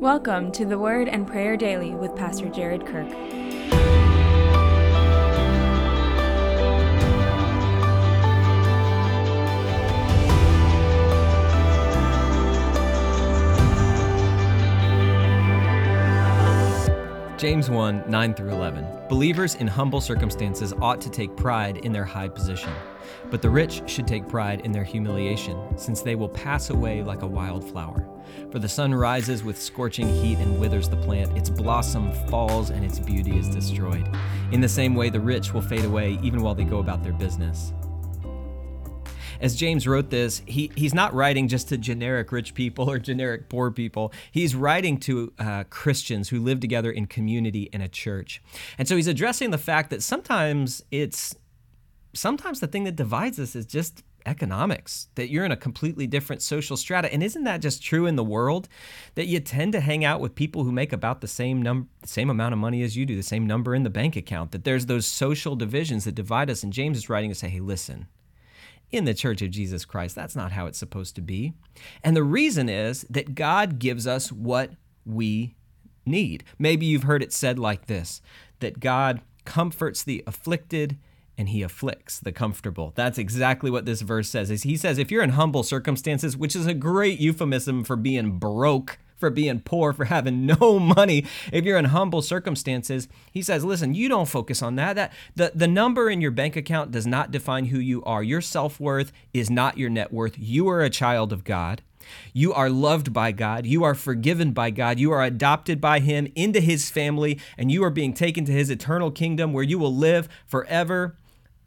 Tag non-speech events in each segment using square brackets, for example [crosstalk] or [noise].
Welcome to the Word and Prayer Daily with Pastor Jared Kirk. James 1 9 through 11. Believers in humble circumstances ought to take pride in their high position, but the rich should take pride in their humiliation, since they will pass away like a wild flower. For the sun rises with scorching heat and withers the plant, its blossom falls, and its beauty is destroyed. In the same way, the rich will fade away even while they go about their business as James wrote this, he, he's not writing just to generic rich people or generic poor people. He's writing to uh, Christians who live together in community in a church. And so he's addressing the fact that sometimes it's, sometimes the thing that divides us is just economics, that you're in a completely different social strata. And isn't that just true in the world? That you tend to hang out with people who make about the same number, same amount of money as you do, the same number in the bank account, that there's those social divisions that divide us. And James is writing to say, hey, listen, in the Church of Jesus Christ. That's not how it's supposed to be. And the reason is that God gives us what we need. Maybe you've heard it said like this that God comforts the afflicted and he afflicts the comfortable. That's exactly what this verse says. Is he says if you're in humble circumstances, which is a great euphemism for being broke, for being poor, for having [laughs] no money, if you're in humble circumstances, he says, listen, you don't focus on that. That the, the number in your bank account does not define who you are. Your self-worth is not your net worth. You are a child of God. You are loved by God. You are forgiven by God. You are adopted by Him into His family, and you are being taken to His eternal kingdom where you will live forever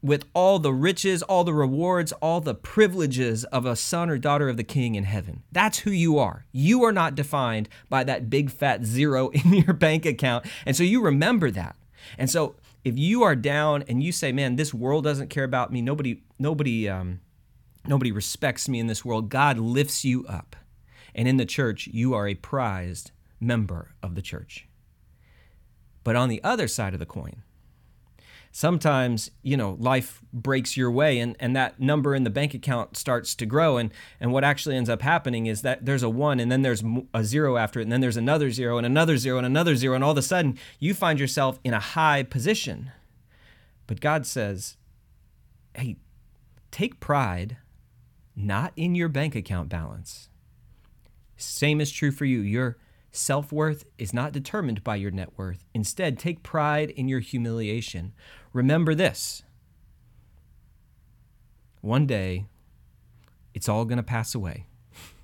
with all the riches, all the rewards, all the privileges of a son or daughter of the king in heaven. That's who you are. You are not defined by that big fat zero [laughs] in your bank account. And so you remember that. And so if you are down and you say, "Man, this world doesn't care about me. Nobody nobody um nobody respects me in this world." God lifts you up. And in the church, you are a prized member of the church. But on the other side of the coin, sometimes you know life breaks your way and, and that number in the bank account starts to grow. And and what actually ends up happening is that there's a one and then there's a zero after it. And then there's another zero and another zero and another zero. And all of a sudden you find yourself in a high position. But god says hey take pride not in your bank account balance. Same is true for you. Your Self worth is not determined by your net worth. Instead, take pride in your humiliation. Remember this one day, it's all going to pass away.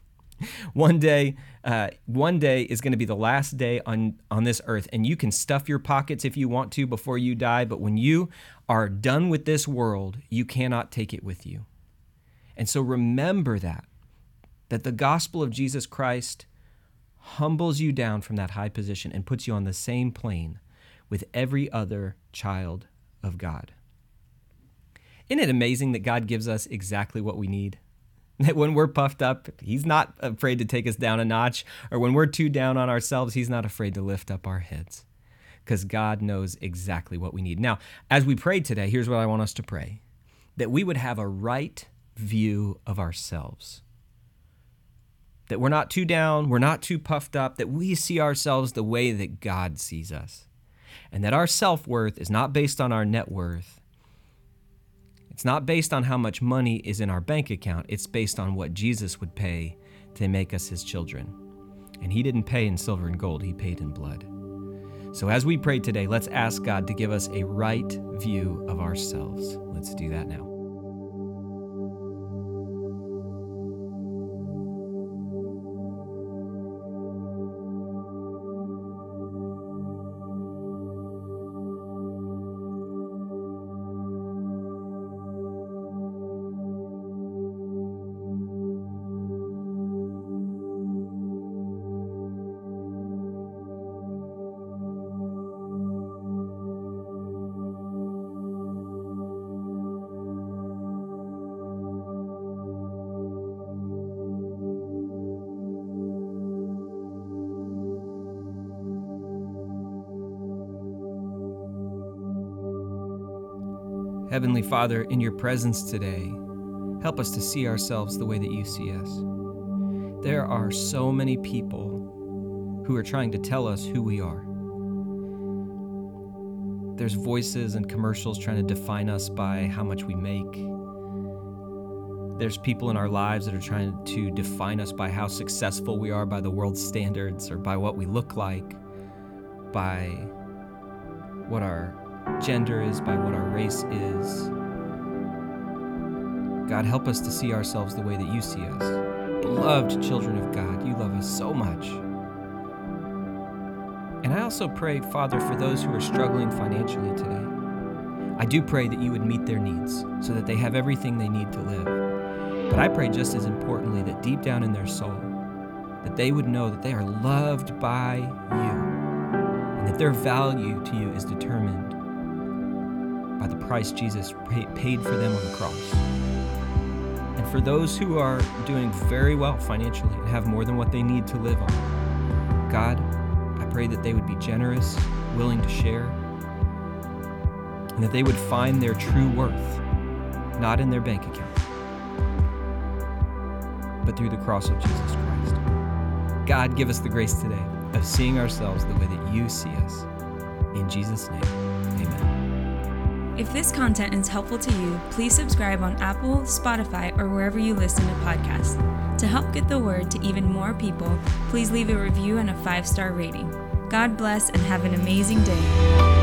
[laughs] one day, uh, one day is going to be the last day on, on this earth, and you can stuff your pockets if you want to before you die, but when you are done with this world, you cannot take it with you. And so remember that, that the gospel of Jesus Christ humbles you down from that high position and puts you on the same plane with every other child of God. Isn't it amazing that God gives us exactly what we need? [laughs] That when we're puffed up, He's not afraid to take us down a notch, or when we're too down on ourselves, He's not afraid to lift up our heads because God knows exactly what we need. Now, as we pray today, here's what I want us to pray that we would have a right view of ourselves that we're not too down, we're not too puffed up, that we see ourselves the way that God sees us, and that our self worth is not based on our net worth. It's not based on how much money is in our bank account, it's based on what Jesus would pay to make us his children. And he didn't pay in silver and gold, he paid in blood. So as we pray today, let's ask God to give us a right view of ourselves. Let's do that now. Heavenly Father, in your presence today, help us to see ourselves the way that you see us. There are so many people who are trying to tell us who we are. There's voices and commercials trying to define us by how much we make. There's people in our lives that are trying to define us by how successful we are by the world's standards or by what we look like, by what our gender is, by what our race is. God, help us to see ourselves the way that you see us. Beloved children of God, you love us so much. And I also pray, Father, for those who are struggling financially today. I do pray that you would meet their needs so that they have everything they need to live. But I pray just as importantly that deep down in their soul, that they would know that they are loved by you and that their value to you is determined by the price Jesus paid for them on the cross. And for those who are doing very well financially and have more than what they need to live on, God, I pray that they would be generous, willing to share, and that they would find their true worth, not in their bank account, but through the cross of Jesus Christ. God, give us the grace today of seeing ourselves the way that you see us. In Jesus' name. If this content is helpful to you, please subscribe on Apple, Spotify, or wherever you listen to podcasts. To help get the word to even more people, please leave a review and a five star rating. God bless and have an amazing day.